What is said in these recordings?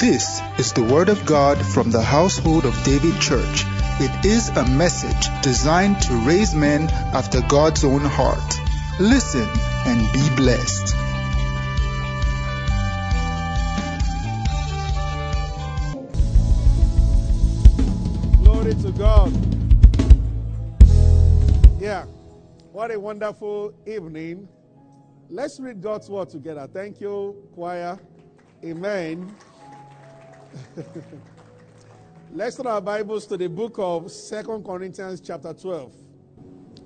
This is the Word of God from the household of David Church. It is a message designed to raise men after God's own heart. Listen and be blessed. Glory to God. Yeah. What a wonderful evening. Let's read God's word together. Thank you, choir. Amen. Let's turn our Bibles to the book of Second Corinthians, chapter 12.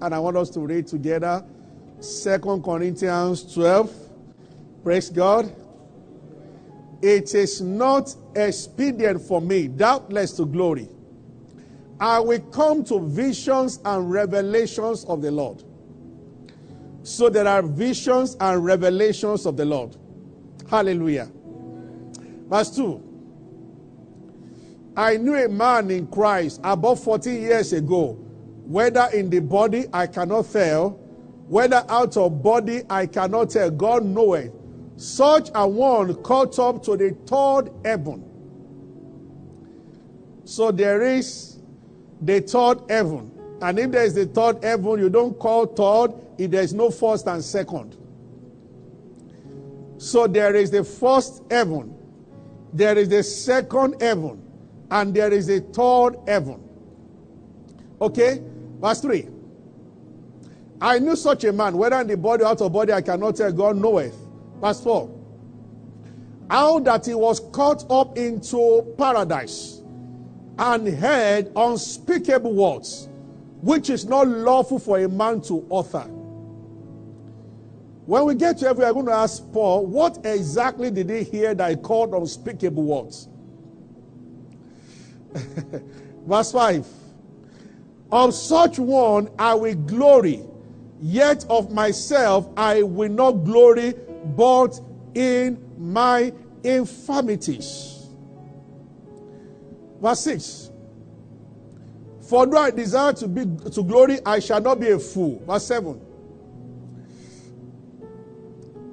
And I want us to read together Second Corinthians 12. Praise God. It is not expedient for me, doubtless to glory. I will come to visions and revelations of the Lord. So there are visions and revelations of the Lord. Hallelujah. Verse 2. I knew a man in Christ about 14 years ago, whether in the body I cannot tell, whether out of body I cannot tell. God knoweth. Such a one caught up to the third heaven. So there is the third heaven. And if there is the third heaven, you don't call third if there is no first and second. So there is the first heaven, there is the second heaven, and there is a third heaven. Okay? Verse 3. I knew such a man, whether in the body or out of body, I cannot tell, God knoweth. Verse 4. How that he was caught up into paradise and heard unspeakable words, which is not lawful for a man to utter. When we get to heaven, we are going to ask Paul, what exactly did he hear that he called unspeakable words? Verse 5 Of such one I will glory, yet of myself I will not glory, but in my infirmities. Verse 6 For though I desire to be to glory, I shall not be a fool. Verse 7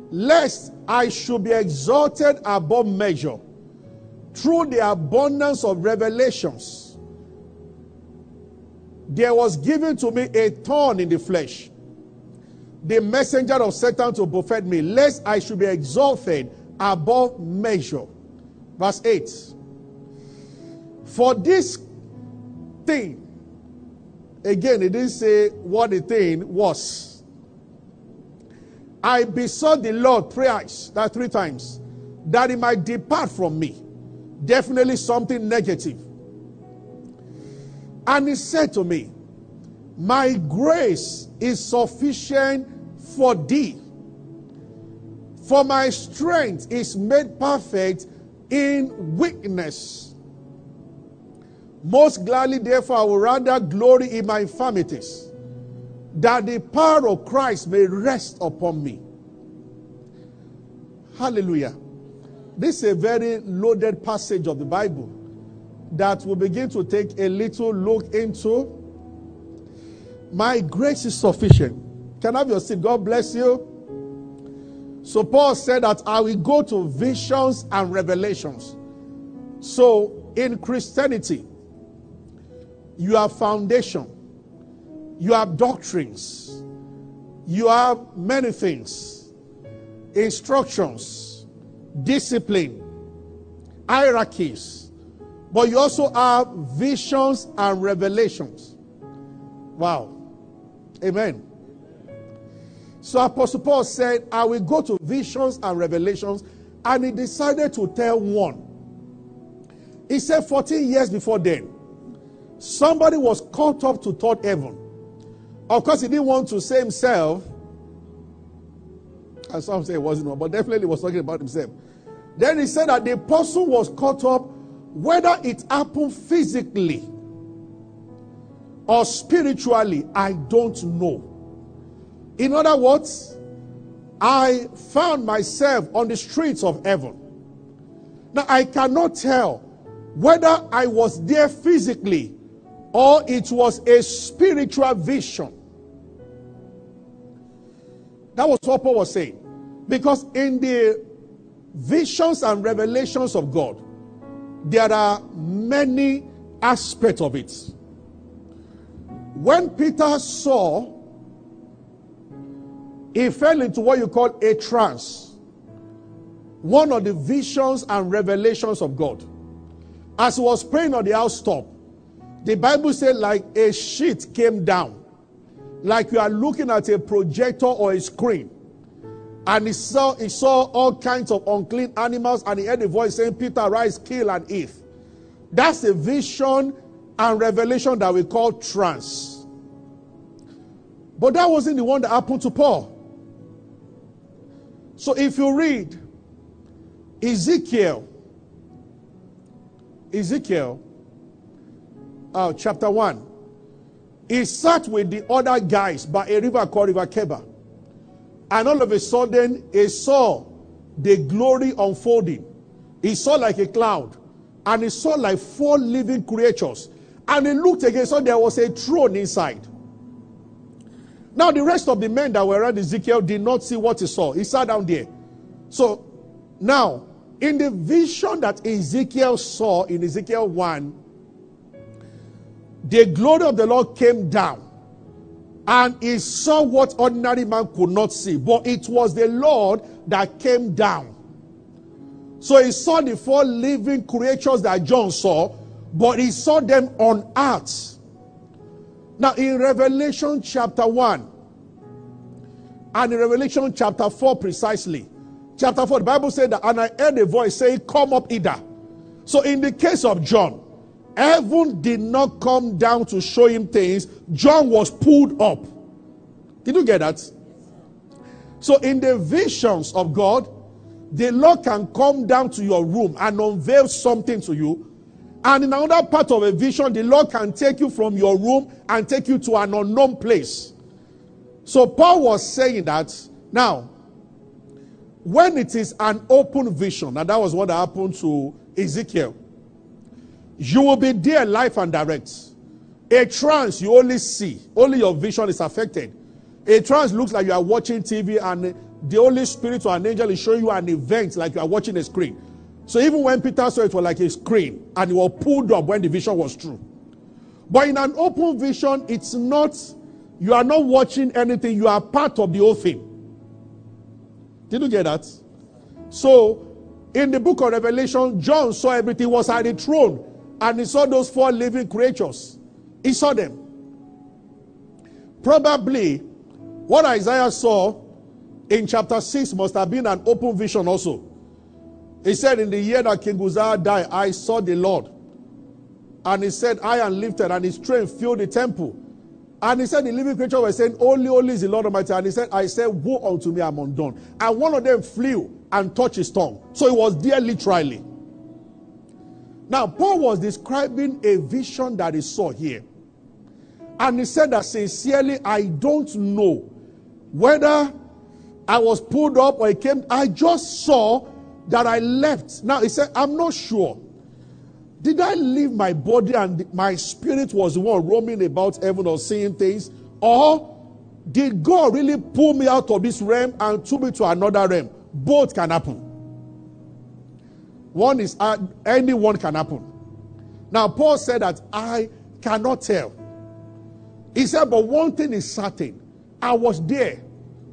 Lest I should be exalted above measure through the abundance of revelations, there was given to me a thorn in the flesh, the messenger of Satan to buffet me, lest I should be exalted above measure. Verse 8 For this thing, again, it didn't say what the thing was. I besought the Lord thrice, that three times, that he might depart from me definitely something negative. And he said to me, My grace is sufficient for thee, for my strength is made perfect in weakness. Most gladly, therefore, I will rather glory in my infirmities, that the power of Christ may rest upon me. Hallelujah. This is a very loaded passage of the Bible that we'll begin to take a little look into. My grace is sufficient. Can I have your seat? God bless you. So Paul said that I will go to visions and revelations. So in Christianity, you have foundation, you have doctrines, you have many things, instructions discipline, hierarchies, but you also have visions and revelations. Wow. Amen. So Apostle Paul said, I will go to visions and revelations, and he decided to tell one. He said 14 years before then, somebody was caught up to third heaven. Of course, he didn't want to say himself, and some say it wasn't, one, but definitely was talking about himself. Then he said that the person was caught up, whether it happened physically or spiritually, I don't know. In other words, I found myself on the streets of heaven. Now, I cannot tell whether I was there physically or it was a spiritual vision. That was what Paul was saying. Because in the visions and revelations of God, there are many aspects of it. When Peter saw, he fell into what you call a trance, one of the visions and revelations of God. As he was praying on the housetop, the Bible said, like a sheet came down, like you are looking at a projector or a screen. And he saw, he saw all kinds of unclean animals, and he heard a voice saying, Peter, rise, kill, and eat. That's a vision and revelation that we call trance. But that wasn't the one that happened to Paul. So if you read Ezekiel, Ezekiel uh, chapter 1, he sat with the other guys by a river called River Chebar. And all of a sudden, he saw the glory unfolding. He saw like a cloud. And he saw like four living creatures. And he looked again, so there was a throne inside. Now, the rest of the men that were around Ezekiel did not see what he saw. He sat down there. So, now, in the vision that Ezekiel saw in Ezekiel 1, the glory of the Lord came down and he saw what ordinary man could not see. But it was the Lord that came down. So he saw the four living creatures that John saw, but he saw them on earth. Now, in Revelation chapter 1 and in Revelation chapter 4, precisely, chapter 4, the Bible said that, and I heard a voice saying, Come up hither. So, in the case of John, Heaven did not come down to show him things. John was pulled up. Did you get that? So, in the visions of God, the Lord can come down to your room and unveil something to you. And in another part of a vision, the Lord can take you from your room and take you to an unknown place. So, Paul was saying that now, when it is an open vision, and that was what happened to Ezekiel, you will be there live and direct. A trance you only see, only your vision is affected. A trance looks like you are watching TV and the Holy Spirit or an angel is showing you an event like you are watching a screen. So even when Peter saw it was like a screen and he was pulled up when the vision was true. But in an open vision, it's not, you are not watching anything, you are part of the whole thing. Did you get that? So in the book of Revelation, John saw everything was at the throne and he saw those four living creatures. He saw them. Probably what Isaiah saw in chapter 6 must have been an open vision also. He said, In the year that King Uzziah died, I saw the Lord. And he said, I am lifted, and his train filled the temple. And he said, The living creature was saying, Only, only is the Lord Almighty. And he said, I said, Woe unto me, I'm undone. And one of them flew and touched his tongue. So he was there literally. Now, Paul was describing a vision that he saw here. And he said that sincerely, I don't know whether I was pulled up or I came. I just saw that I left. Now, he said, I'm not sure. Did I leave my body and my spirit was the one roaming about heaven or seeing things? Or did God really pull me out of this realm and took me to another realm? Both can happen. One is uh, anyone can happen. Now, Paul said that I cannot tell. He said, but one thing is certain. I was there,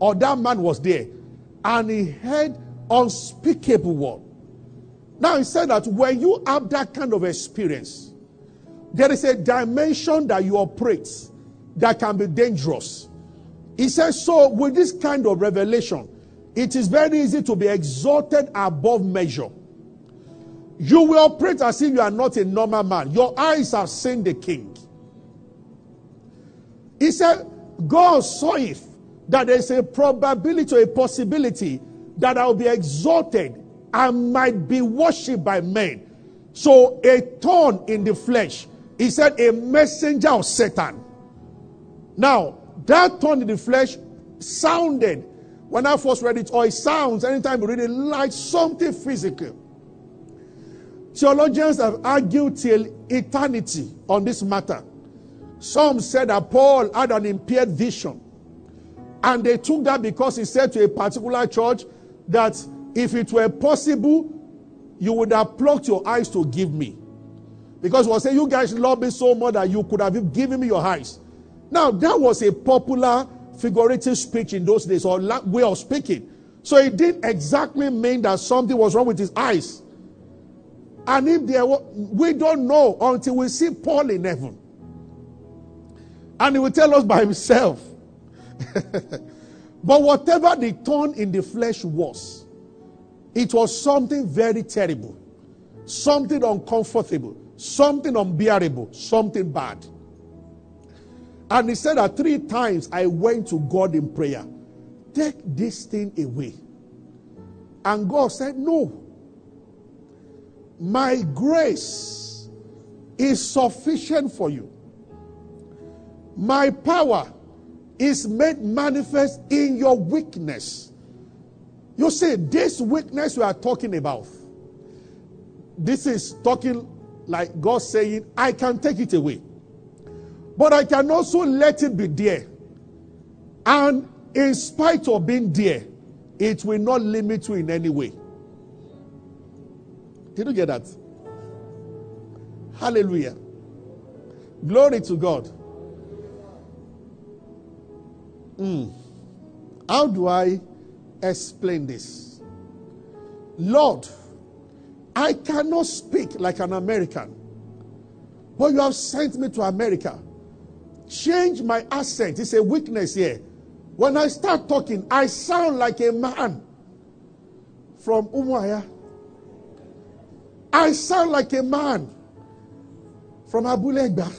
or that man was there, and he heard unspeakable word. Now, he said that when you have that kind of experience, there is a dimension that you operate that can be dangerous. He says, so with this kind of revelation, it is very easy to be exalted above measure. You will operate as if you are not a normal man. Your eyes have seen the king. He said, God saw if that there's a probability, a possibility that I'll be exalted and might be worshipped by men. So a thorn in the flesh. He said, a messenger of Satan. Now, that thorn in the flesh sounded, when I first read it, or it sounds anytime you read it, like something physical. Theologians have argued till eternity on this matter. Some said that Paul had an impaired vision. And they took that because he said to a particular church that if it were possible, you would have plucked your eyes to give me. Because he was saying, You guys love me so much that you could have given me your eyes. Now, that was a popular figurative speech in those days, or way of speaking. So it didn't exactly mean that something was wrong with his eyes. And if there were, we don't know until we see Paul in heaven. And he will tell us by himself. but whatever the thorn in the flesh was, it was something very terrible, something uncomfortable, something unbearable, something bad. And he said that three times I went to God in prayer. Take this thing away. And God said, No. My grace is sufficient for you. My power is made manifest in your weakness. You see, this weakness we are talking about, this is talking like God saying, I can take it away. But I can also let it be there. And in spite of being there, it will not limit you in any way. Did you get that? Hallelujah. Glory to God. Mm. How do I explain this? Lord, I cannot speak like an American, but you have sent me to America change my accent. It's a weakness here. When I start talking, I sound like a man from Umuahia. I sound like a man from Abule Egba.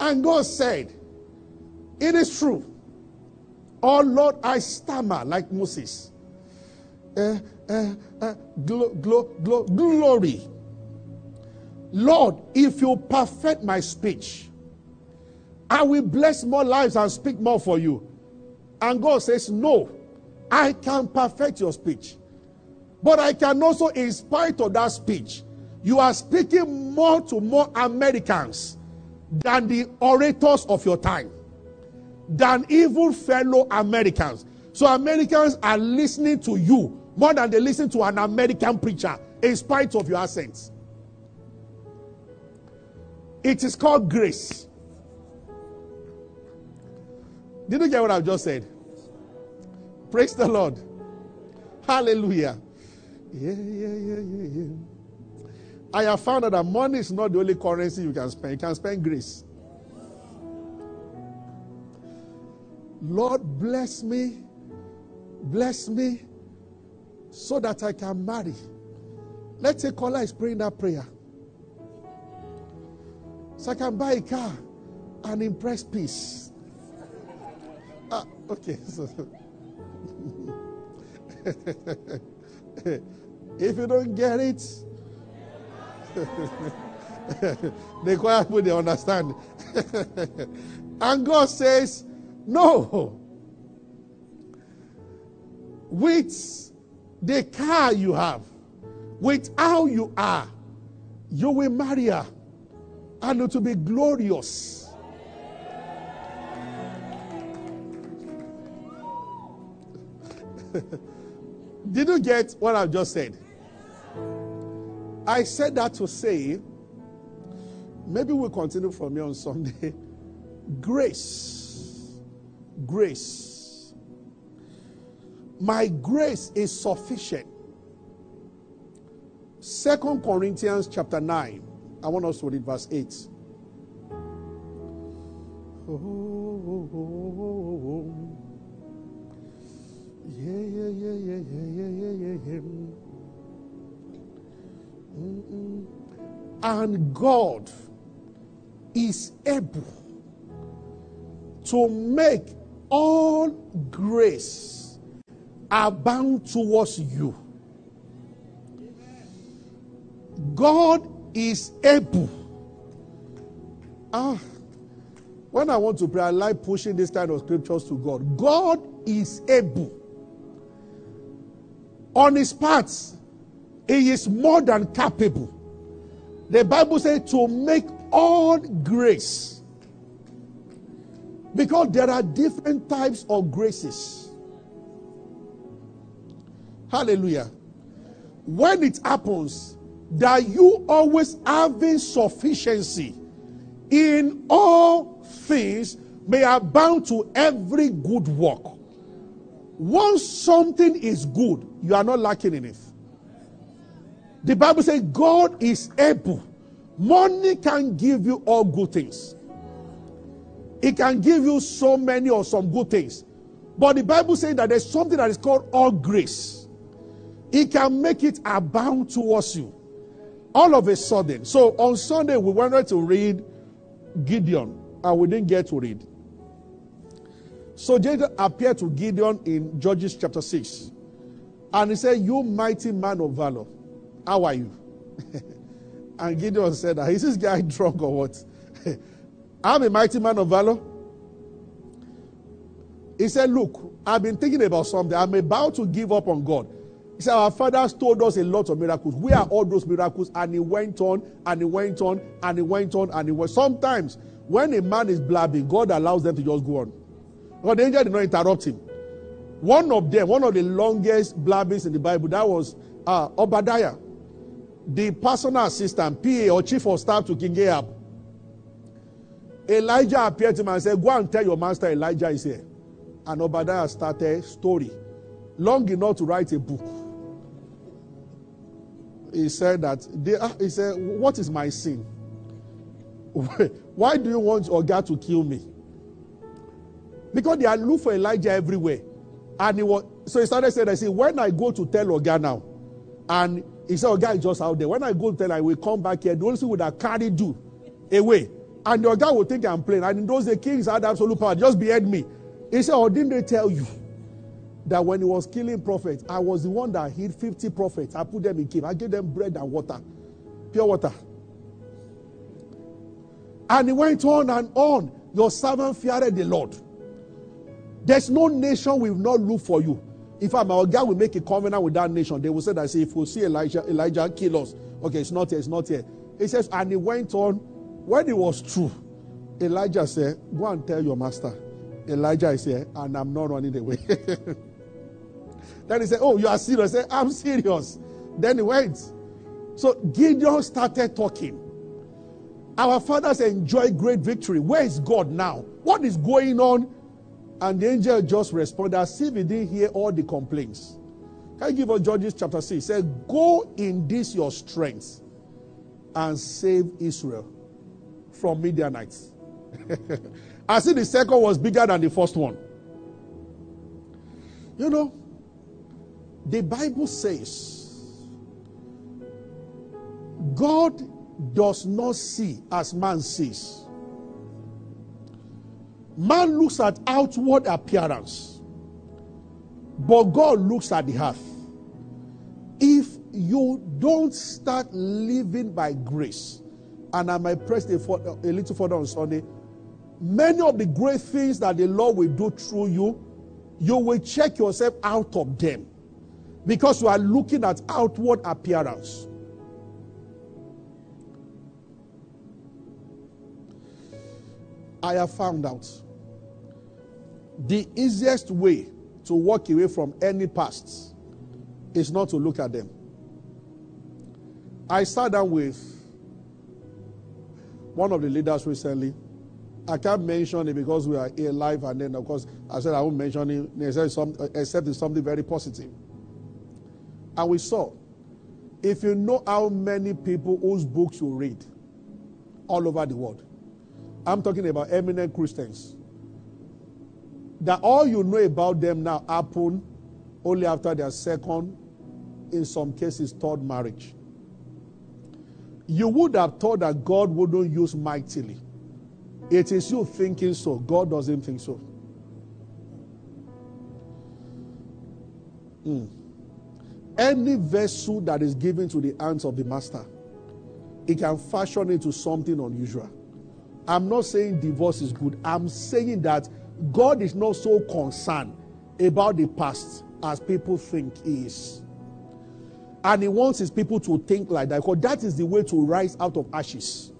And God said, It is true. Oh Lord, I stammer like Moses. Uh, uh, uh, glo- glo- glo- glory Lord, if you perfect my speech, I will bless more lives and speak more for you. And God says, No, I can perfect your speech. But I can also, in spite of that speech, you are speaking more to more Americans than the orators of your time, than even fellow Americans. So Americans are listening to you more than they listen to an American preacher, in spite of your accents. It is called grace. Did you get what I've just said? Praise the Lord. Hallelujah. Yeah, yeah, yeah, yeah, yeah. I have found out that money is not the only currency you can spend. You can spend grace. Lord, bless me, bless me, so that I can marry. Let's say Kola is praying that prayer. So I can buy a car and impress peace. Ah, okay. So, if you don't get it, the choir people they understand. and God says, No. With the car you have, with how you are, you will marry her and it will be glorious. Did you get what I've just said? I said that to say, maybe we'll continue from here on Sunday. Grace. Grace. My grace is sufficient. Second Corinthians chapter 9. I want us to read verse 8. Oh, oh, oh, yeah, yeah, yeah, yeah, yeah, yeah, yeah, yeah. And God is able to make all grace abound towards you. God is able. Ah, when I want to pray, I like pushing this kind of scriptures to God. God is able. On his parts, he is more than capable. The Bible says to make all grace. Because there are different types of graces. Hallelujah. When it happens, that you always having sufficiency in all things may abound to every good work. Once something is good, you are not lacking in it. The Bible says God is able. Money can give you all good things. It can give you so many or some good things. But the Bible says that there's something that is called all grace. It can make it abound towards you. All of a sudden. So on Sunday, we wanted to read Gideon, and we didn't get to read. So Jacob appeared to Gideon in Judges chapter 6. And he said, You mighty man of valor, how are you? and Gideon said, ah, Is this guy drunk or what? I'm a mighty man of valor. He said, Look, I've been thinking about something. I'm about to give up on God. He said, Our fathers told us a lot of miracles. Where are all those miracles? And he went on, and he went on, and he went on, and he went. Sometimes, when a man is blabbing, God allows them to just go on. But the angel did not interrupt him. One of them, one of the longest blabbings in the Bible, that was uh, Obadiah, the personal assistant, PA, or chief of staff to King Ahab. Elijah appeared to him and said, Go and tell your master Elijah is here. And Obadiah started a story long enough to write a book. He said that they, ah, he said, What is my sin? Why do you want Oga to kill me? Because they are looking for Elijah everywhere. And he was so he started saying, I see, when I go to tell Oga now, and he said, Oga is just out there. When I go to tell I will come back here, the only thing would have carried you away. And your guy will think I'm playing. And in those the kings had absolute power. Just behead me. He said, Oh, didn't they tell you that when he was killing prophets, I was the one that hid 50 prophets. I put them in cave. I gave them bread and water, pure water. And he went on and on. Your servant feared the Lord. There's no nation will not look for you. If I'm our God will make a covenant with that nation, they will say that say, if we see Elijah, Elijah kill us. Okay, it's not here, it's not here. He says, and he went on. When it was true, Elijah said, Go and tell your master. Elijah is here, and I'm not running away. then he said, Oh, you are serious? Said, I'm serious. Then he went. So Gideon started talking. Our fathers enjoy great victory. Where is God now? What is going on and the angel just responded as if he didn't hear all the complaints. Can you give us Judges chapter 6? He said, Go in this your strength and save Israel from Midianites. I see the second was bigger than the first one. You know, the Bible says God does not see as man sees. Man looks at outward appearance, but God looks at the heart. If you don't start living by grace, and I might press a, a little further on Sunday, many of the great things that the Lord will do through you, you will check yourself out of them because you are looking at outward appearance. I have found out the easiest way to walk away from any past is not to look at them. I sat down with one of the leaders recently. I can't mention it because we are here live, and then, of course, I said I won't mention it except, some, except it's something very positive. And we saw, if you know how many people whose books you read all over the world, I'm talking about eminent Christians that all you know about them now happen only after their second, in some cases, third marriage. You would have thought that God wouldn't use mightily. It is you thinking so. God doesn't think so. Mm. Any vessel that is given to the hands of the master, it can fashion into something unusual. I'm not saying divorce is good. I'm saying that God is not so concerned about the past as people think he is. And he wants his people to think like that because that is the way to rise out of ashes.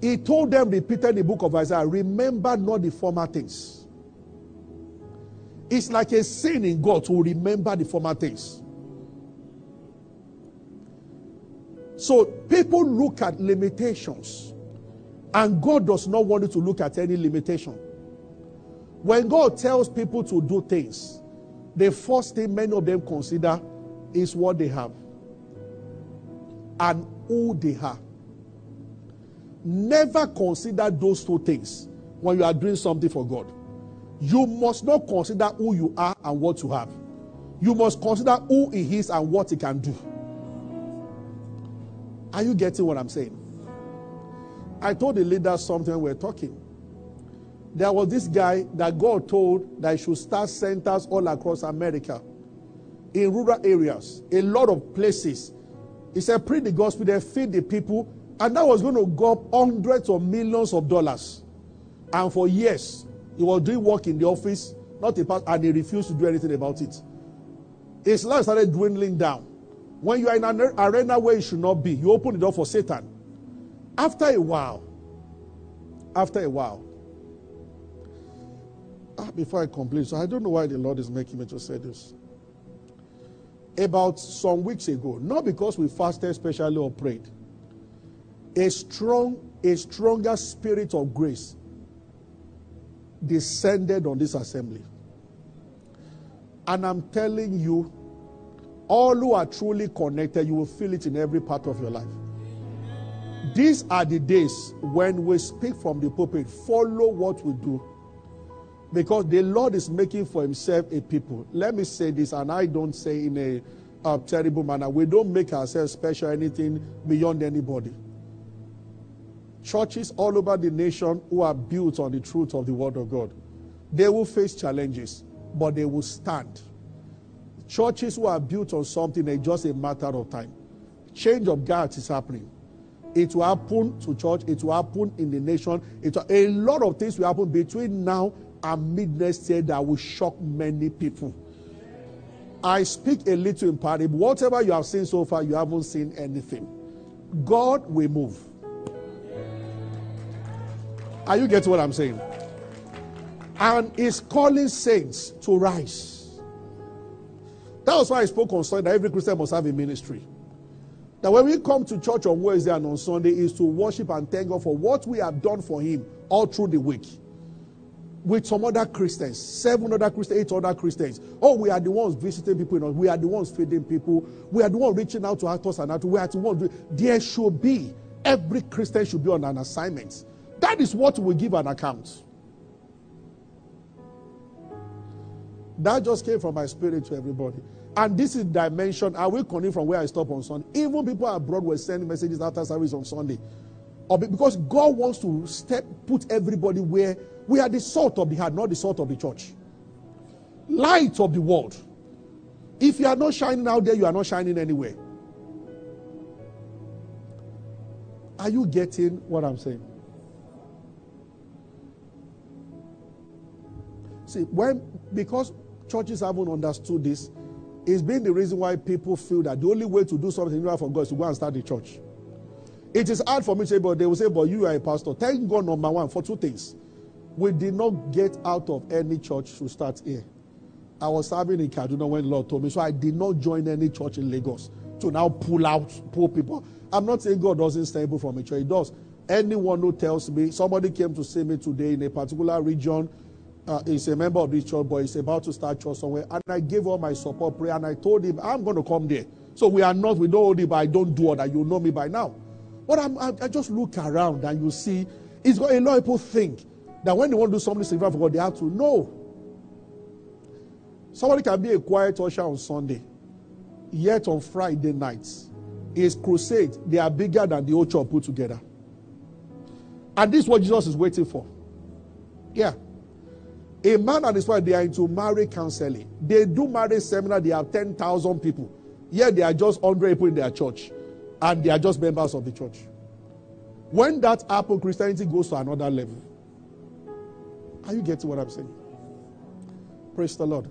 He told them, repeated the book of Isaiah, remember not the former things. It's like a sin in God to remember the former things. So people look at limitations, and God does not want you to look at any limitation. When God tells people to do things, the first thing many of them consider is what they have and who they are. Never consider those two things when you are doing something for God. You must not consider who you are and what you have. You must consider who He is and what He can do. Are you getting what I'm saying? I told the leader something we are talking. There was this guy that God told that he should start centers all across America in rural areas, a lot of places. He said, preach the gospel, they feed the people, and that was going to go up hundreds of millions of dollars. And for years, he was doing work in the office, not a part, and he refused to do anything about it. His life started dwindling down. When you are in an arena where you should not be, you open the door for Satan. After a while, after a while, ah, before I complete, so I don't know why the Lord is making me to say this. About some weeks ago, not because we fasted especially or prayed, a strong, a stronger spirit of grace descended on this assembly. And I'm telling you, all who are truly connected, you will feel it in every part of your life. These are the days when we speak from the pulpit, follow what we do. Because the Lord is making for himself a people. Let me say this, and I don't say in a, a terrible manner. We don't make ourselves special anything beyond anybody. Churches all over the nation who are built on the truth of the Word of God, they will face challenges, but they will stand. Churches who are built on something, it's just a matter of time. Change of guards is happening. It will happen to church. It will happen in the nation. It a lot of things will happen between now and mid next year that will shock many people. I speak a little in parable. Whatever you have seen so far, you haven't seen anything. God will move. Are you getting what I'm saying? And is calling saints to rise. That was why I spoke on Sunday that every Christian must have a ministry. That when we come to church on Wednesday and on Sunday is to worship and thank God for what we have done for Him all through the week. With some other Christians, seven other Christians, eight other Christians. Oh, we are the ones visiting people. You know, we are the ones feeding people. We are the ones reaching out to actors and actors. We are the ones. There should be every Christian should be on an assignment. That is what we give an account. That just came from my spirit to everybody. And this is dimension. I will continue from where I stop on Sunday. Even people abroad were sending messages after service on Sunday. Or because God wants to step, put everybody where we are the salt of the heart, not the salt of the church. Light of the world. If you are not shining out there, you are not shining anywhere. Are you getting what I'm saying? See, when because churches haven't understood this, it's been the reason why people feel that the only way to do something right for God is to go and start the church. It is hard for me to say, but they will say, but you are a pastor. Thank God, number one, for two things. We did not get out of any church to start here. I was serving in Kaduna when Lord told me, so I did not join any church in Lagos to now pull out, pull people. I'm not saying God doesn't stable from a church. He does. Anyone who tells me, somebody came to see me today in a particular region, uh, is a member of this church, but he's about to start church somewhere. And I gave all my support prayer and I told him, I'm going to come there. So we are not, we don't hold it, but I don't do all that. You know me by now. But I'm, I, I just look around and you see, it's got a lot of people think that when they want to do something significant for God, they have to know. Somebody can be a quiet usher on Sunday, yet on Friday nights, his crusade, they are bigger than the whole church put together. And this is what Jesus is waiting for. Yeah. A man and his wife, they are into marriage counseling. They do marriage seminar, they have 10,000 people. Yet they are just 100 people in their church. And they are just members of the church. When that happens, Christianity goes to another level. Are you getting what I'm saying? Praise the Lord.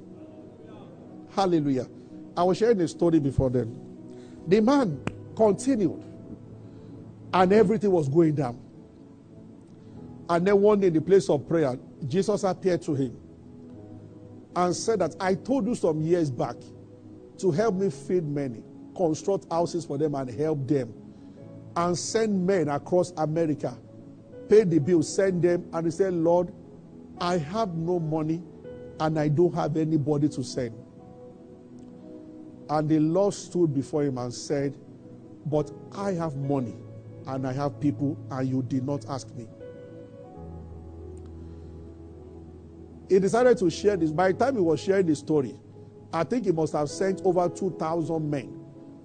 Hallelujah. I was sharing a story before then. The man continued, and everything was going down. And then one day, in the place of prayer, Jesus appeared to him. and said that I told you some years back to help me feed many, construct houses for them and help them, and send men across America, pay the bill, send them. And he said, Lord, I have no money and I don't have anybody to send. And the Lord stood before him and said, But I have money and I have people, and you did not ask me. He decided to share this. By the time he was sharing the story, I think he must have sent over 2,000 men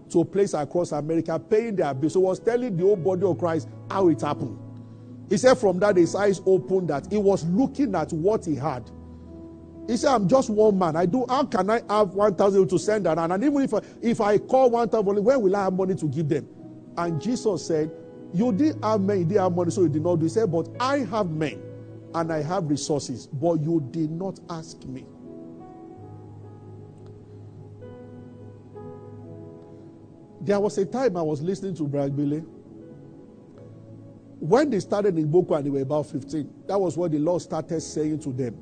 to a place across America paying their bills. So he was telling the whole body of Christ how it happened. He said from that his eyes opened that he was looking at what he had. He said, I'm just one man. I do how can I have 1,000 to send around? And even if I, if I call 1,000, where will I have money to give them? And Jesus said, You didn't have men, you didn't have money, so you did not do. He said, But I have men and I have resources, but you did not ask me. There was a time I was listening to Bro. Gbile. When they started in Gboko and they were about 15, that was what the Lord started saying to them.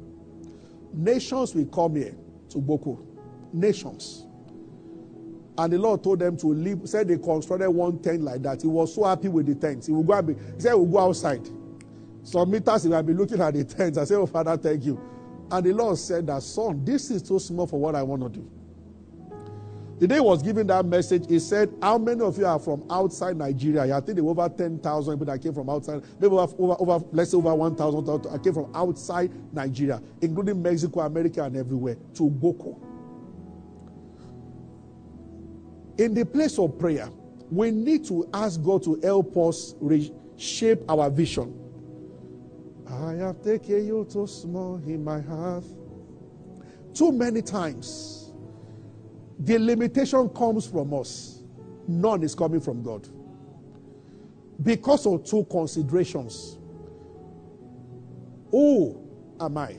Nations will come here to Gboko. Nations. And the Lord told them to leave, said they constructed one tent like that. He was so happy with the tent. He would go and be, he said, We'll go outside. Some meters he might be looking at the tents, I say, Oh, Father, thank you. And the Lord said that, Son, this is too small for what I want to do. The day was giving that message, he said, How many of you are from outside Nigeria? I think there were over 10,000 people that came from outside, maybe over, over, over let's say over 1,000 that came from outside Nigeria, including Mexico, America, and everywhere, to Gboko. In the place of prayer, we need to ask God to help us reshape our vision. I have taken you too small in my heart. Too many times, the limitation comes from us, none is coming from God. Because of two considerations Who am I?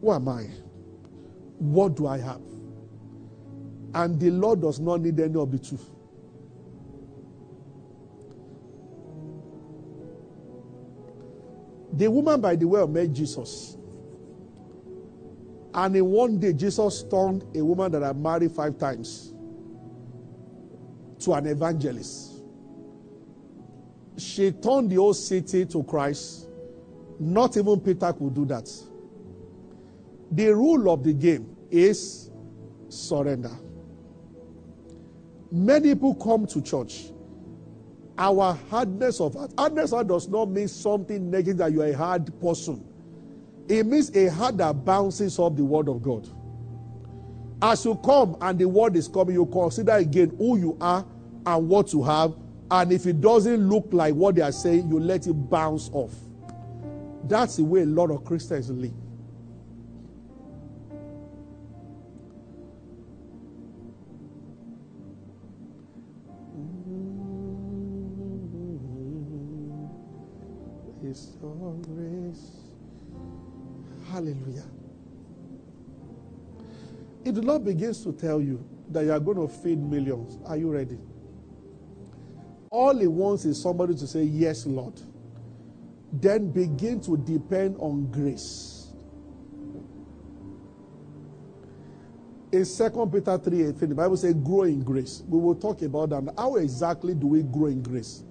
Who am I? What do I have? And the Lord does not need any of the two. The woman by the well met Jesus. And in one day, Jesus turned a woman that had married five times to an evangelist. She turned the whole city to Christ. Not even Peter could do that. The rule of the game is surrender. Many people come to church our hardness of heart. Hardness of heart does not mean something negative that you are a hard person. It means a heart that bounces off the word of God. As you come and the word is coming, you consider again who you are and what you have. And if it doesn't look like what they are saying, you let it bounce off. That's the way a lot of Christians live. Hallelujah. If the Lord begins to tell you that you are going to feed millions, are you ready? All he wants is somebody to say, Yes, Lord. Then begin to depend on grace. In 2 Peter 3 18, the Bible says, Grow in grace. We will talk about that. How exactly do we grow in grace?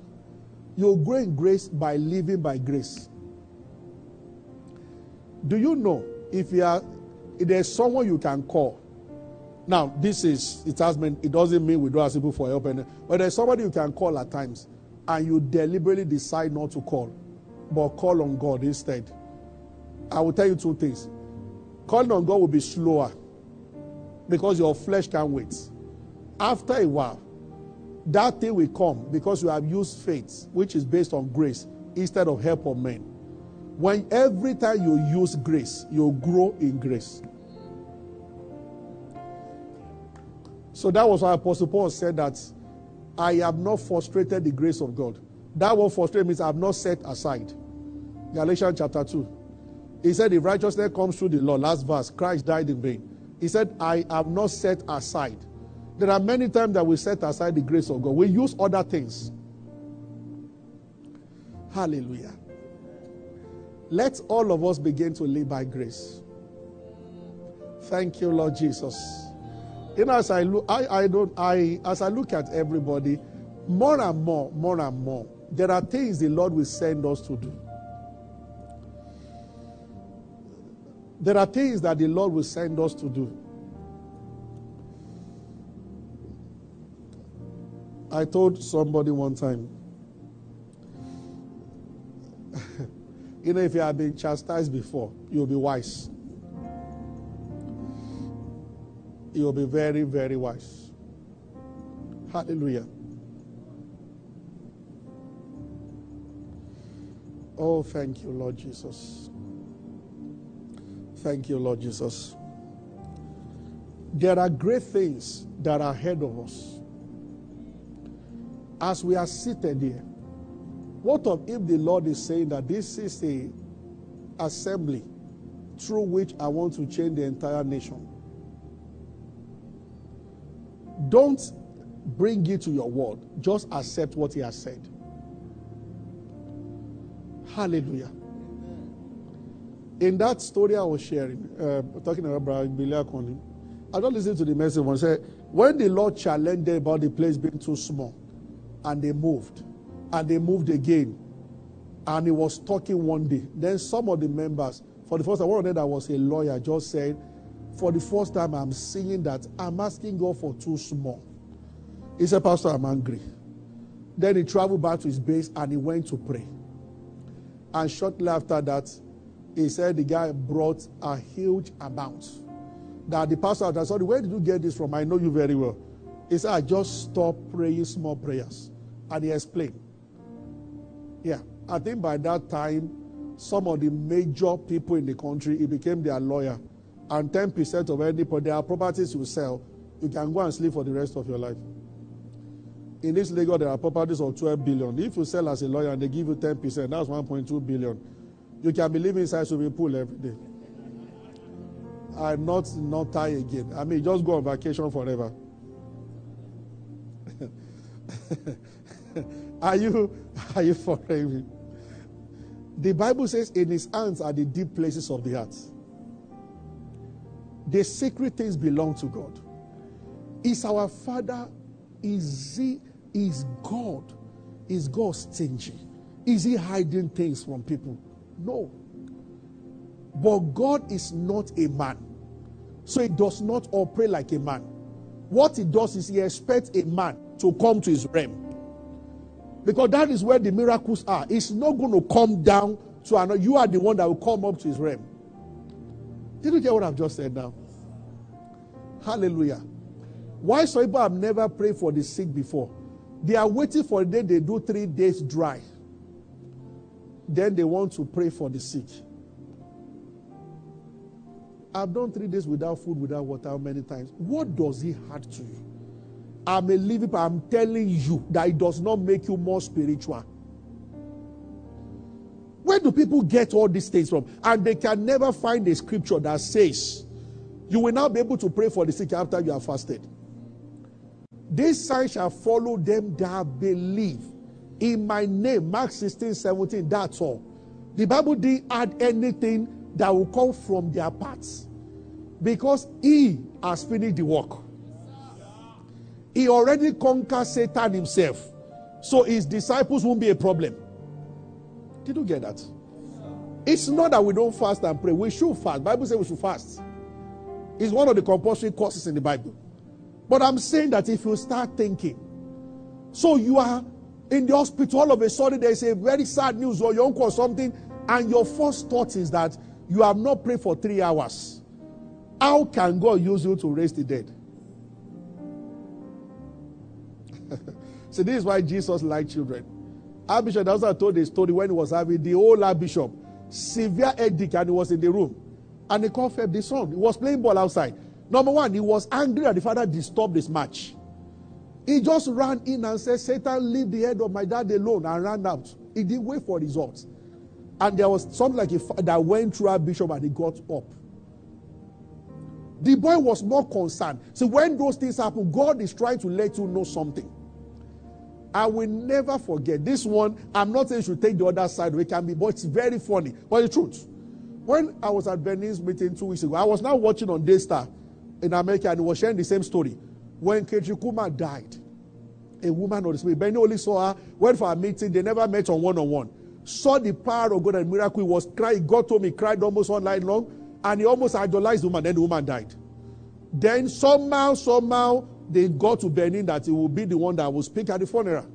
You grow in grace by living by grace. Do you know if you are if there's someone you can call? Now, this is it has been it doesn't mean we don't ask people for help, and, but there's somebody you can call at times, and you deliberately decide not to call, but call on God instead. I will tell you two things. Calling on God will be slower because your flesh can't wait. After a while, that thing will come because you have used faith, which is based on grace, instead of help of men. When every time you use grace, you grow in grace. So that was why Apostle Paul said that I have not frustrated the grace of God. That word frustrate means I have not set aside. Galatians chapter 2. He said, if righteousness comes through the law, last verse, Christ died in vain. He said, I have not set aside. There are many times that we set aside the grace of God. We use other things. Hallelujah. Let all of us begin to live by grace. Thank you, Lord Jesus. You know, as I look, I, I don't, I, as I look at everybody, more and more, more and more, there are things the Lord will send us to do. There are things that the Lord will send us to do. I told somebody one time, know, if you have been chastised before, you'll be wise. You'll be very, very wise. Hallelujah. Oh, thank you, Lord Jesus. Thank you, Lord Jesus. There are great things that are ahead of us. As we are seated here, what of if the Lord is saying that this is a assembly through which I want to change the entire nation? Don't bring it to your word. Just accept what he has said. Hallelujah. In that story I was sharing, uh, talking about Brother Gbile I don't listen to the message when say when the Lord challenged them about the place being too small, and they moved, and they moved again, and he was talking one day. Then some of the members, for the first time, one of them that was a lawyer, just said, "For the first time, I'm seeing that I'm asking God for too small." He said, "Pastor, I'm angry." Then he traveled back to his base and he went to pray. And shortly after that, he said the guy brought a huge amount. That the pastor asked, sorry, where did you get this from? I know you very well. He said, I just stopped praying small prayers. And he explained. Yeah, I think by that time, some of the major people in the country, he became their lawyer. And 10% of any their properties you sell, you can go and sleep for the rest of your life. In this Lagos, there are properties of 12 billion. If you sell as a lawyer and they give you 10%, that's 1.2 billion. You can be living inside swimming pool every day. I'm not not tired again. I mean, just go on vacation forever. are you are you following me? The Bible says, "In His hands are the deep places of the heart." The secret things belong to God. Is our Father? Is He? Is God? Is God stingy? Is He hiding things from people? No. But God is not a man. So he does not operate like a man. What he does is he expects a man to come to his realm. Because that is where the miracles are. It's not going to come down to another. You are the one that will come up to his realm. Did you get what I've just said now? Hallelujah. Why some people have never prayed for the sick before? They are waiting for the day they do three days dry. Then they want to pray for the sick. I've done three days without food, without water, many times? What does he add to you? I'm a living, but I'm telling you that it does not make you more spiritual. Where do people get all these things from? And they can never find a scripture that says you will now be able to pray for the sick after you have fasted. This sign shall follow them that believe in my name. Mark 16, 17. That's all. The Bible didn't add anything that will come from their parts. Because he has finished the work. He already conquered Satan himself. So his disciples won't be a problem. Did you get that? It's not that we don't fast and pray. We should fast. Bible says we should fast. It's one of the compulsory courses in the Bible. But I'm saying that if you start thinking, so you are in the hospital, all of a sudden there is a very sad news or your uncle or something, and your first thought is that you have not prayed for three hours. How can God use you to raise the dead? so this is why Jesus liked children. Archbishop also told a story when he was having the old Archbishop, severe headache, and he was in the room. And he called Feb the son. He was playing ball outside. Number one, he was angry that the father disturbed his match. He just ran in and said, Satan, leave the head of my dad alone, and ran out. He didn't wait for results. And there was something like a that went through our bishop and he got up. The boy was more concerned. So when those things happen, God is trying to let you know something. I will never forget this one. I'm not saying you should take the other side. We can be, but it's very funny. But the truth. When I was at Benny Hinn's meeting two weeks ago, I was now watching on Daystar in America and was sharing the same story. When Kathryn Kuhlman died, a woman on the spirit, Benny only saw her, went for a meeting, they never met on one on one. Saw the power of God and miracle, he was crying, God told me, cried almost all night long, and he almost idolized the woman, then the woman died. Then somehow, somehow, they got to Benny Hinn that he will be the one that will speak at the funeral.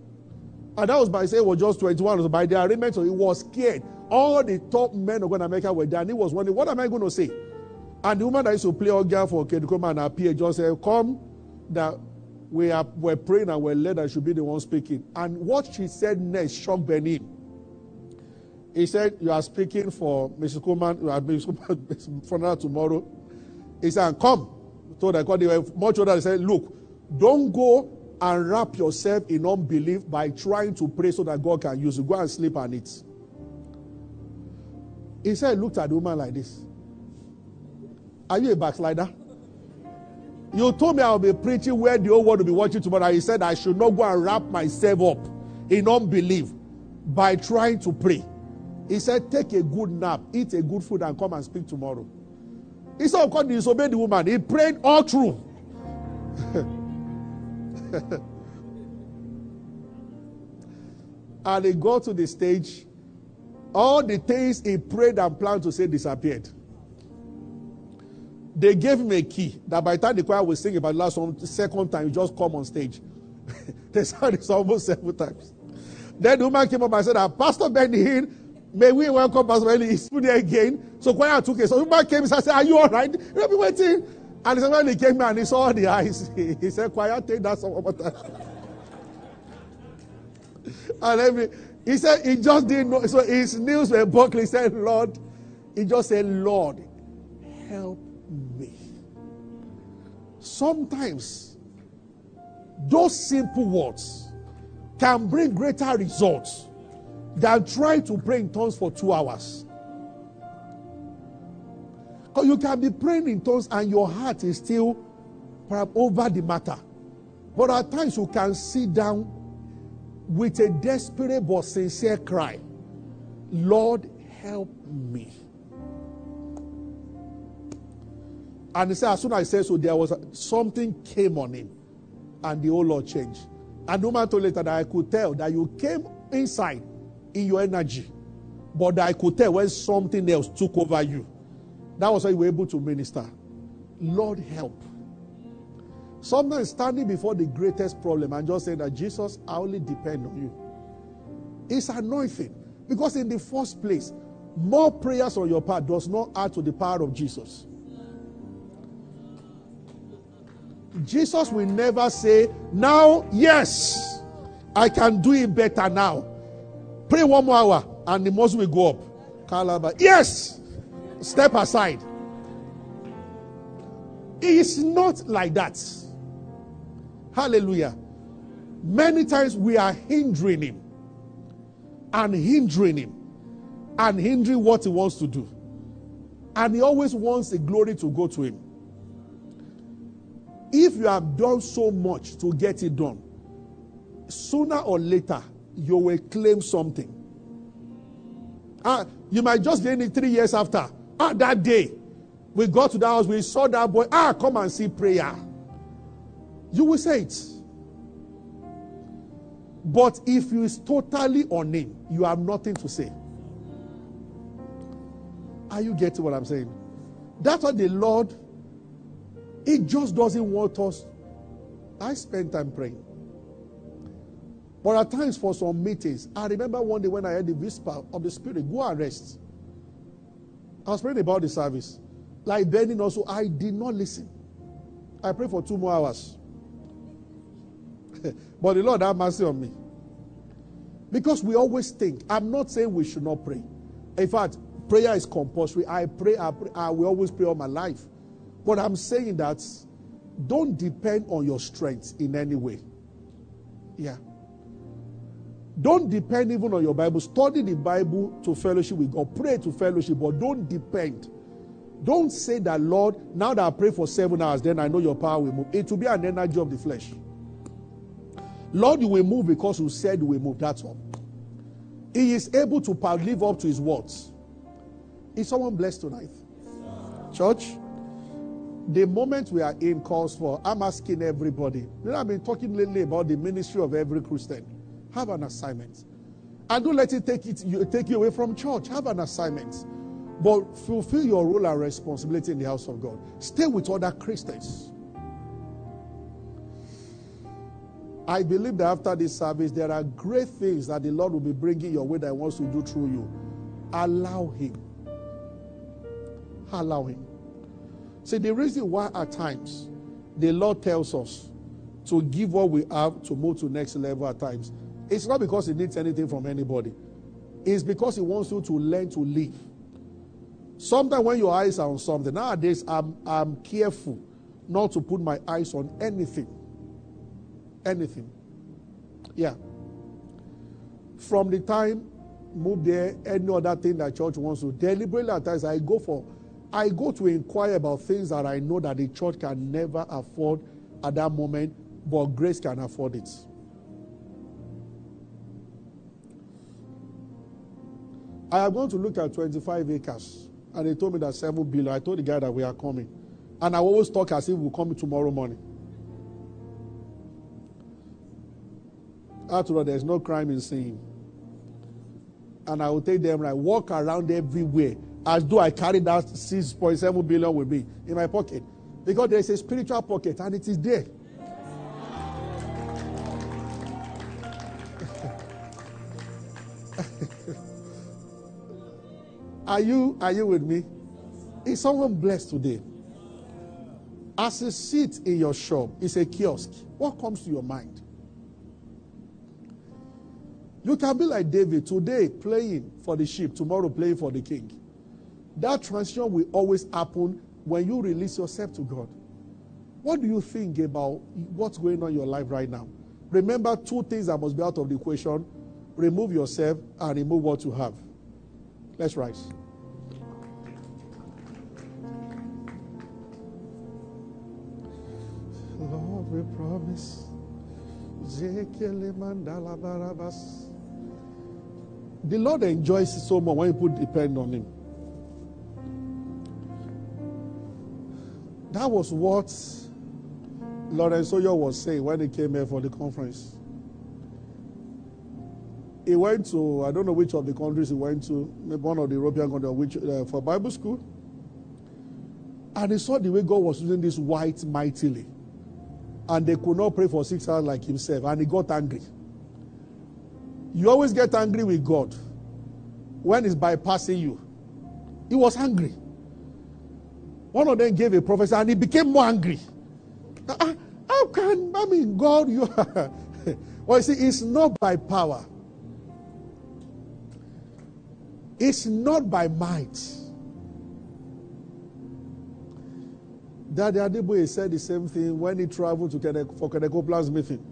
And that was by saying it was just 21. So by the arrangement, so he was scared. All the top men of America were there, and he was wondering, what am I going to say? And the woman that used to play organ for Kathryn Kuhlman and appear just said, Come, that we are we're praying and we're led that should be the one speaking. And what she said next shocked Benny Hinn. He said, You are speaking for Mrs. Kuhlman, you are Mrs. Kuhlman funeral tomorrow. He said, Come. So they were much older. He said, Look, don't go and wrap yourself in unbelief by trying to pray so that God can use you. Go and sleep and eat. He said, looked at the woman like this. Are you a backslider? You told me I'll be preaching where the whole world will be watching tomorrow. He said I should not go and wrap myself up in unbelief by trying to pray. He said, take a good nap, eat a good food, and come and speak tomorrow. He said, of course, he disobeyed the woman. He prayed all through. and he got to the stage, all the things he prayed and planned to say disappeared. They gave him a key that by the time the choir was singing about the last second time, he just come on stage. they sang this almost several times. Then the woman came up and said, ah, Pastor Benny Hinn, may we welcome Pastor Benny. He's there again. So choir took it. So woman came and said, Are you all right? You'll be waiting. And he said, when he came and he saw the eyes, he, he said, Quiet, take that some more time. and every, he said, he just didn't know. So his knees were buckling. He said, Lord, he just said, Lord, help me. Sometimes those simple words can bring greater results than trying to pray in tongues for two hours. Because you can be praying in tongues and your heart is still perhaps over the matter. But at times you can sit down with a desperate but sincere cry Lord, help me. And he said, as soon as I said so, there was a, something came on him, and the whole Lord changed. And no told later that I could tell that you came inside in your energy, but I could tell when something else took over you. That was why you were able to minister. Lord, help. Sometimes standing before the greatest problem and just saying that Jesus, I only depend on you. It's anointing. Because in the first place, more prayers on your part does not add to the power of Jesus. Jesus will never say, Now, yes, I can do it better now. Pray one more hour and the muscle will go up. Calabar. Yes, step aside. It's not like that. Hallelujah. Many times we are hindering him and hindering him and hindering what he wants to do. And he always wants the glory to go to him. If you have done so much to get it done, sooner or later you will claim something. Ah, you might just gain it three years after. Ah, that day we got to the house, we saw that boy. Ah, come and see prayer. You will say it. But if you is totally on him, you have nothing to say. Are you getting what I'm saying? That's what the Lord, He just doesn't want us. I spend time praying. But at times for some meetings, I remember one day when I heard the whisper of the Spirit, go and rest. I was praying about the service. Like Benny Hinn also, I did not listen. I prayed for two more hours. but the Lord have mercy on me. Because we always think, I'm not saying we should not pray. In fact, prayer is compulsory. I pray, I, pray, I will always pray all my life. But I'm saying that don't depend on your strength in any way. Yeah. Don't depend even on your Bible. Study the Bible to fellowship with God. Pray to fellowship, but don't depend. Don't say that, Lord, now that I pray for seven hours, then I know your power will move. It will be an energy of the flesh. Lord, you will move because you said you will move. That's all. He is able to live up to his words. Is someone blessed tonight? Church, the moment we are in calls for, I'm asking everybody. You know, I've been talking lately about the ministry of every Christian. Have an assignment. And don't let it take, it, you, take you away from church. Have an assignment. But fulfill your role and responsibility in the house of God. Stay with other Christians. I believe that after this service, there are great things that the Lord will be bringing your way that He wants to do through you. Allow Him. Allow Him. See, the reason why at times the Lord tells us to give what we have to move to next level at times, it's not because He needs anything from anybody. It's because He wants you to learn to live. Sometimes when your eyes are on something, nowadays I'm, I'm careful not to put my eyes on anything anything. Yeah. From the time move there, any other thing that church wants to deliberately at times I go for I go to inquire about things that I know that the church can never afford at that moment, but grace can afford it. I am going to look at 25 acres, and they told me that 7 billion. I told the guy that we are coming. And I always talk as if we're coming tomorrow morning. After all, there's no crime in sin. And I will take them and I walk around everywhere as though I carry that 6.7 billion with me in my pocket. Because there is a spiritual pocket and it is there. Are you are you with me? Is someone blessed today? As a seat in your shop is a kiosk. What comes to your mind? You can be like David today playing for the sheep, tomorrow playing for the king. That transition will always happen when you release yourself to God. What do you think about what's going on in your life right now? Remember two things that must be out of the equation remove yourself and remove what you have. Let's rise. Lord, we promise. The Lord enjoys it so much when you put depend on Him. That was what Lawrence Oyor was saying when he came here for the conference. He went to, I don't know which of the countries he went to, maybe one of the European countries, which, uh, for Bible school. And he saw the way God was using this white mightily. And they could not pray for six hours like himself. And he got angry. You always get angry with God when He's bypassing you. He was angry. One of them gave a prophecy and he became more angry. Uh, how can, I mean, God, you are. well, you see, it's not by power, it's not by might. Daddy Adeboye said the same thing when he traveled to Kene, for Kenneth Copeland's meeting.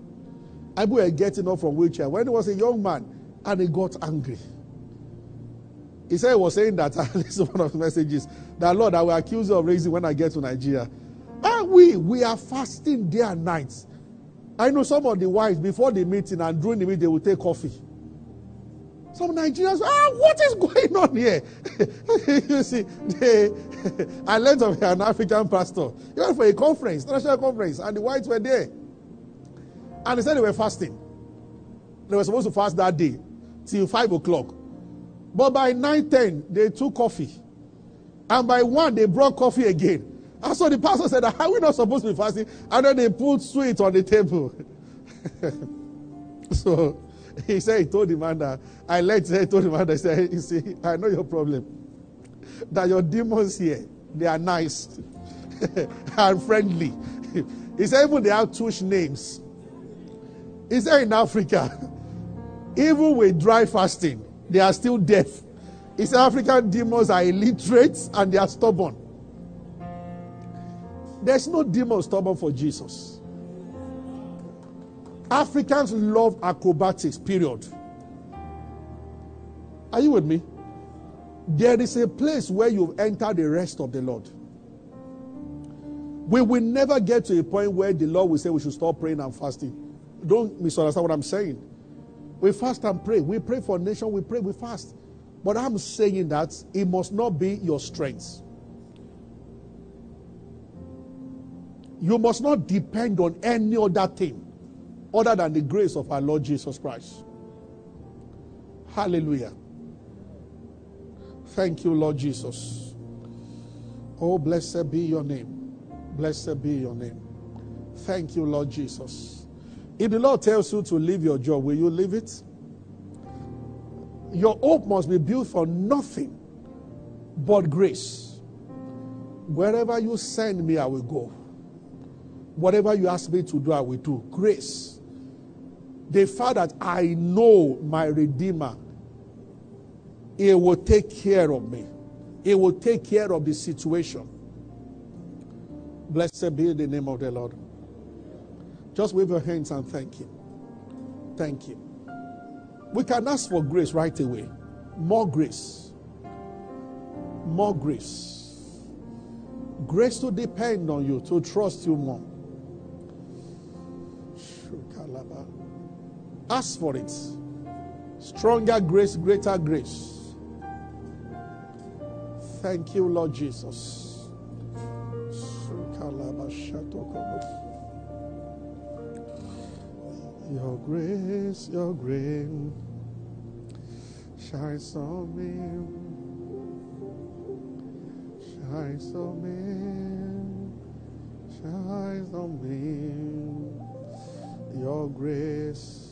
Were getting up from wheelchair when he was a young man and he got angry. He said he was saying that this is one of the messages that Lord, I will accuse you of raising when I get to Nigeria. And we we are fasting day and night. I know some of the wives before the meeting and during the meeting they will take coffee. Some Nigerians, ah, what is going on here? you see, they, I learned of an African pastor. He went for a conference, national conference, and the whites were there. And they said they were fasting. They were supposed to fast that day till 5 o'clock. But by 9 10, they took coffee. And by 1, they brought coffee again. And so the pastor said, Are we not supposed to be fasting? And then they put sweet on the table. so he said, He told the man that I let he told the man that he said, You see, I know your problem. That your demons here, they are nice and friendly. he said, Even they have two names. He said in Africa, even with dry fasting, they are still deaf. He said African demons are illiterate and they are stubborn. There's no demon stubborn for Jesus. Africans love acrobatics, period. Are you with me? There is a place where you've entered the rest of the Lord. We will never get to a point where the Lord will say we should stop praying and fasting. Don't misunderstand what I'm saying. We fast and pray. We pray for nation. We pray. We fast. But I'm saying that it must not be your strength. You must not depend on any other thing other than the grace of our Lord Jesus Christ. Hallelujah. Thank you, Lord Jesus. Oh, blessed be your name. Blessed be your name. Thank you, Lord Jesus. If the Lord tells you to leave your job, will you leave it? Your hope must be built for nothing but grace. Wherever you send me, I will go. Whatever you ask me to do, I will do. Grace. The fact that I know my Redeemer, He will take care of me, He will take care of the situation. Blessed be the name of the Lord. Just wave your hands and thank Him. Thank Him. We can ask for grace right away. More grace. More grace. Grace to depend on you, to trust you more. Ask for it. Stronger grace, greater grace. Thank you, Lord Jesus. Your grace, your grace shines on me, shines on me, shines on me. Your grace.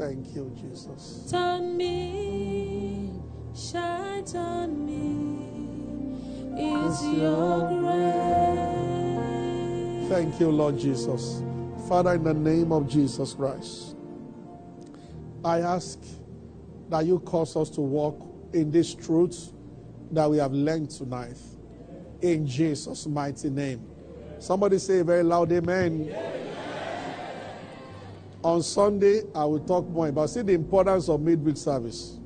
Thank you, Jesus. On me, shine on me. Is your grace. Thank you, Lord Jesus. Father, in the name of Jesus Christ, I ask that you cause us to walk in this truth that we have learned tonight. In Jesus' mighty name. Somebody say very loud, Amen. On Sunday, I will talk more about see the importance of midweek service.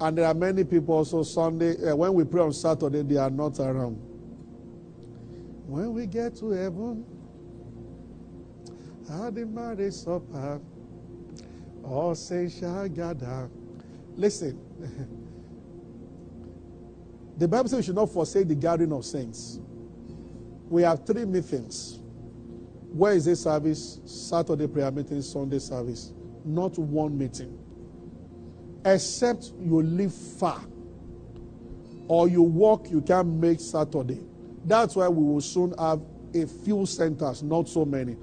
And there are many people also Sunday uh, when we pray on Saturday, they are not around. When we get to heaven, at the marriage supper, all saints shall gather. Listen, the Bible says we should not forsake the gathering of saints. We have three meetings. Wednesday service, Saturday prayer meeting, Sunday service. Not one meeting. Except you live far or you walk, you can't make Saturday. That's why we will soon have a few centers, not so many.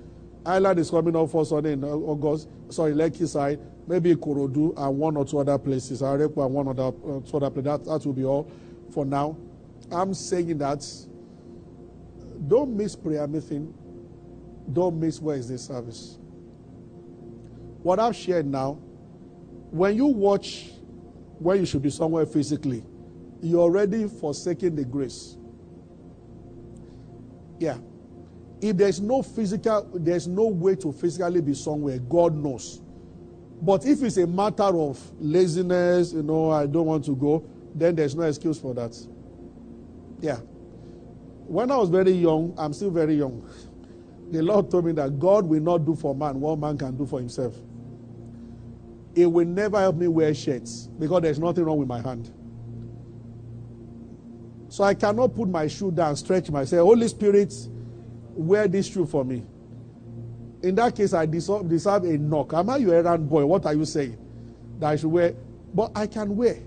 Island is coming up for Sunday in August. Sorry, Lekki side, maybe Korodu and one or two other places. Arepo and one other uh, two other places. That, that will be all for now. I'm saying that don't miss prayer meeting. Don't miss Wednesday service. What I've shared now, when you watch where you should be somewhere physically, you're already forsaking the grace. Yeah. If there's no physical, there's no way to physically be somewhere, God knows. But if it's a matter of laziness, you know, I don't want to go, then there's no excuse for that. Yeah. When I was very young, I'm still very young. The Lord told me that God will not do for man what man can do for himself. It will never help me wear shirts because there's nothing wrong with my hand. So I cannot put my shoe down, stretch myself. Holy Spirit, wear this shoe for me. In that case, I deserve, deserve a knock. Am I your errand boy? What are you saying? That I should wear? But I can wear.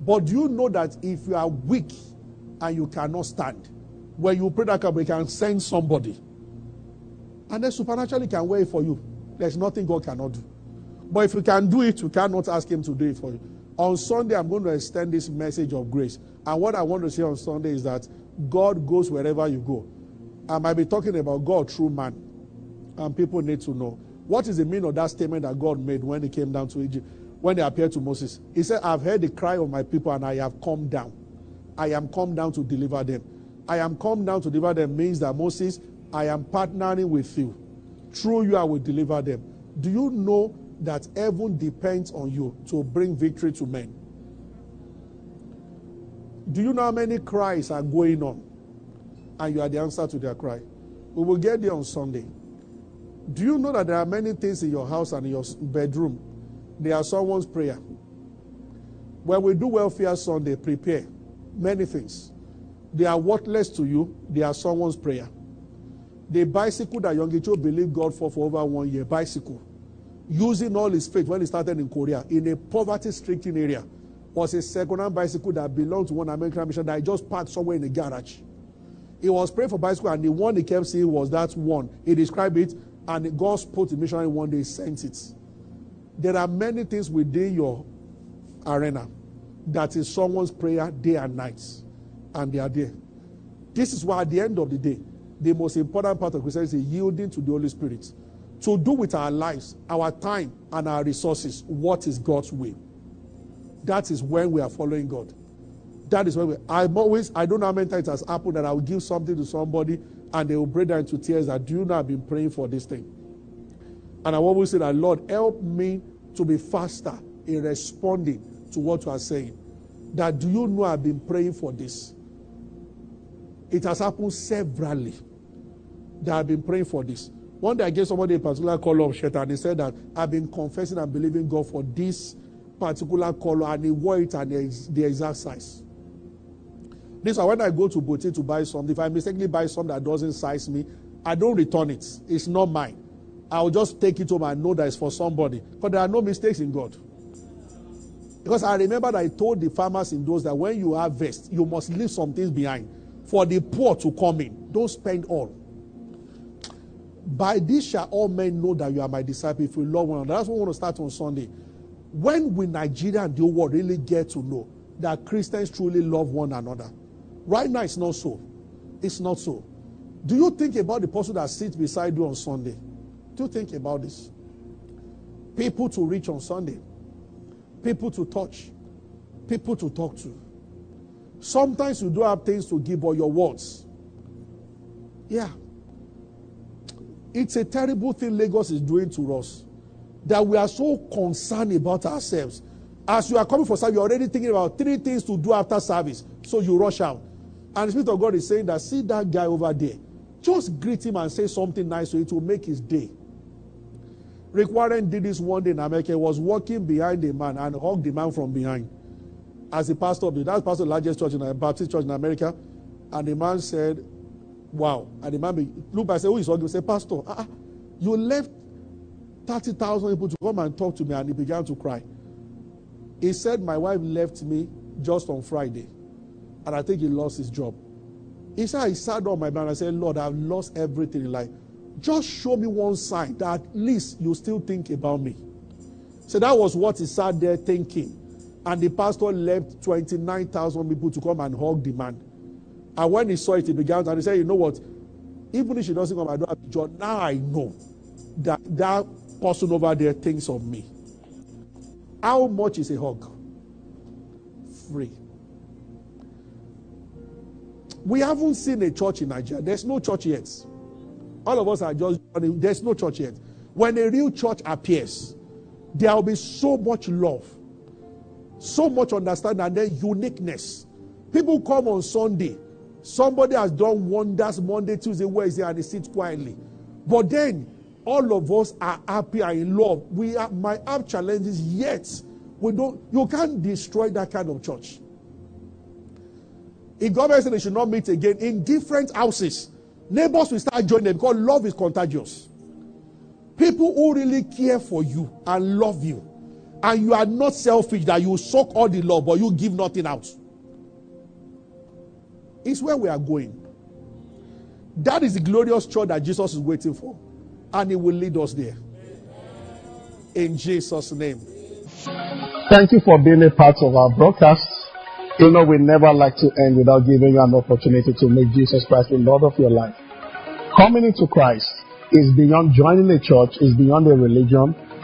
But do you know that if you are weak and you cannot stand, when you pray that prayer, you can send somebody. And then supernaturally can wear it for you. There's nothing God cannot do. But if you can do it, you cannot ask Him to do it for you. On Sunday, I'm going to extend this message of grace. And what I want to say on Sunday is that God goes wherever you go. I might be talking about God through man. And people need to know. What is the meaning of that statement that God made when he came down to Egypt, when he appeared to Moses? He said, I've heard the cry of my people and I have come down. I am come down to deliver them. I am come down to deliver them means that Moses, I am partnering with you. Through you, I will deliver them. Do you know that heaven depends on you to bring victory to men? Do you know how many cries are going on? And you are the answer to their cry. We will get there on Sunday. Do you know that there are many things in your house and in your bedroom They are someone's prayer. When we do welfare Sunday, prepare many things. They are worthless to you. They are someone's prayer. The bicycle that Yonggi Cho believed God for for over one year, bicycle, using all his faith when he started in Korea in a poverty-stricken area, was a second-hand bicycle that belonged to one American mission that just parked somewhere in a garage. He was praying for bicycle, and the one he kept seeing was that one. He described it, and God spoke to missionary one day, sent it. There are many things within your arena that is someone's prayer day and night, and they are there. This is why, at the end of the day, the most important part of Christianity is yielding to the Holy Spirit. To do with our lives, our time, and our resources what is God's will. That is when we are following God. That is when we. I'm always. I don't know how many times it has happened that I will give something to somebody and they will break down into tears that do you know I've been praying for this thing. And I always say that Lord, help me to be faster in responding to what you are saying. That do you know I've been praying for this? It has happened severally that I've been praying for this. One day I gave somebody a particular color of shirt and he said that I've been confessing and believing God for this particular color and he wore it and the exact size. This is when I go to boutique to buy something. If I mistakenly buy something that doesn't size me, I don't return it. It's not mine. I'll just take it home and know that it's for somebody. But there are no mistakes in God. Because I remember that I told the farmers in those that when you harvest, you must leave some things behind for the poor to come in. Don't spend all. By this shall all men know that you are my disciple if you love one another. That's what we want to start on Sunday. When will Nigeria and the world really get to know that Christians truly love one another? Right now, it's not so. It's not so. Do you think about the person that sits beside you on Sunday? Do you think about this? People to reach on Sunday, people to touch, people to talk to. Sometimes you do have things to give, but your words. Yeah. It's a terrible thing Lagos is doing to us that we are so concerned about ourselves. As you are coming for service, you're already thinking about three things to do after service. So you rush out. And the Spirit of God is saying that, see that guy over there. Just greet him and say something nice so it will make his day. Rick Warren did this one day in America. He was walking behind a man and hugged the man from behind. As the pastor of the that's pastor of the largest church in the Baptist church in America. And the man said, Wow. And the man looked back and said, Who is hugging? He said, Pastor, uh, you left 30,000 people to come and talk to me. And he began to cry. He said, My wife left me just on Friday and I think he lost his job. He said, I sat on my bed and I said, Lord, I've lost everything in life. Just show me one sign that at least you still think about me. So that was what he sat there thinking. And the pastor left 29,000 people to come and hug the man. And when he saw it, he began and he said, You know what? Even if she doesn't come, I don't have a job. Now I know that that person over there thinks of me. How much is a hug? Free. We haven't seen a church in Nigeria. There's no church yet. All of us are just, there's no church yet. When a real church appears, there will be so much love, so much understanding, and then uniqueness. People come on Sunday. Somebody has done wonders Monday, Tuesday, Wednesday, and they sit quietly. But then all of us are happy and in love. We are, might have challenges, yet we don't. You can't destroy that kind of church. If government said they should not meet again in different houses, neighbors will start joining them because love is contagious. People who really care for you and love you, and you are not selfish that you suck all the love but you give nothing out. It's where we are going. That is the glorious church that Jesus is waiting for, and He will lead us there. In Jesus' name. Thank you for being a part of our broadcast. You know, we never like to end without giving you an opportunity to make Jesus Christ the Lord of your life. Coming into Christ is beyond joining a church, is beyond a religion.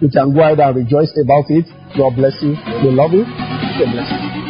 You can go ahead and rejoice about it. God bless you. We love you. God bless you.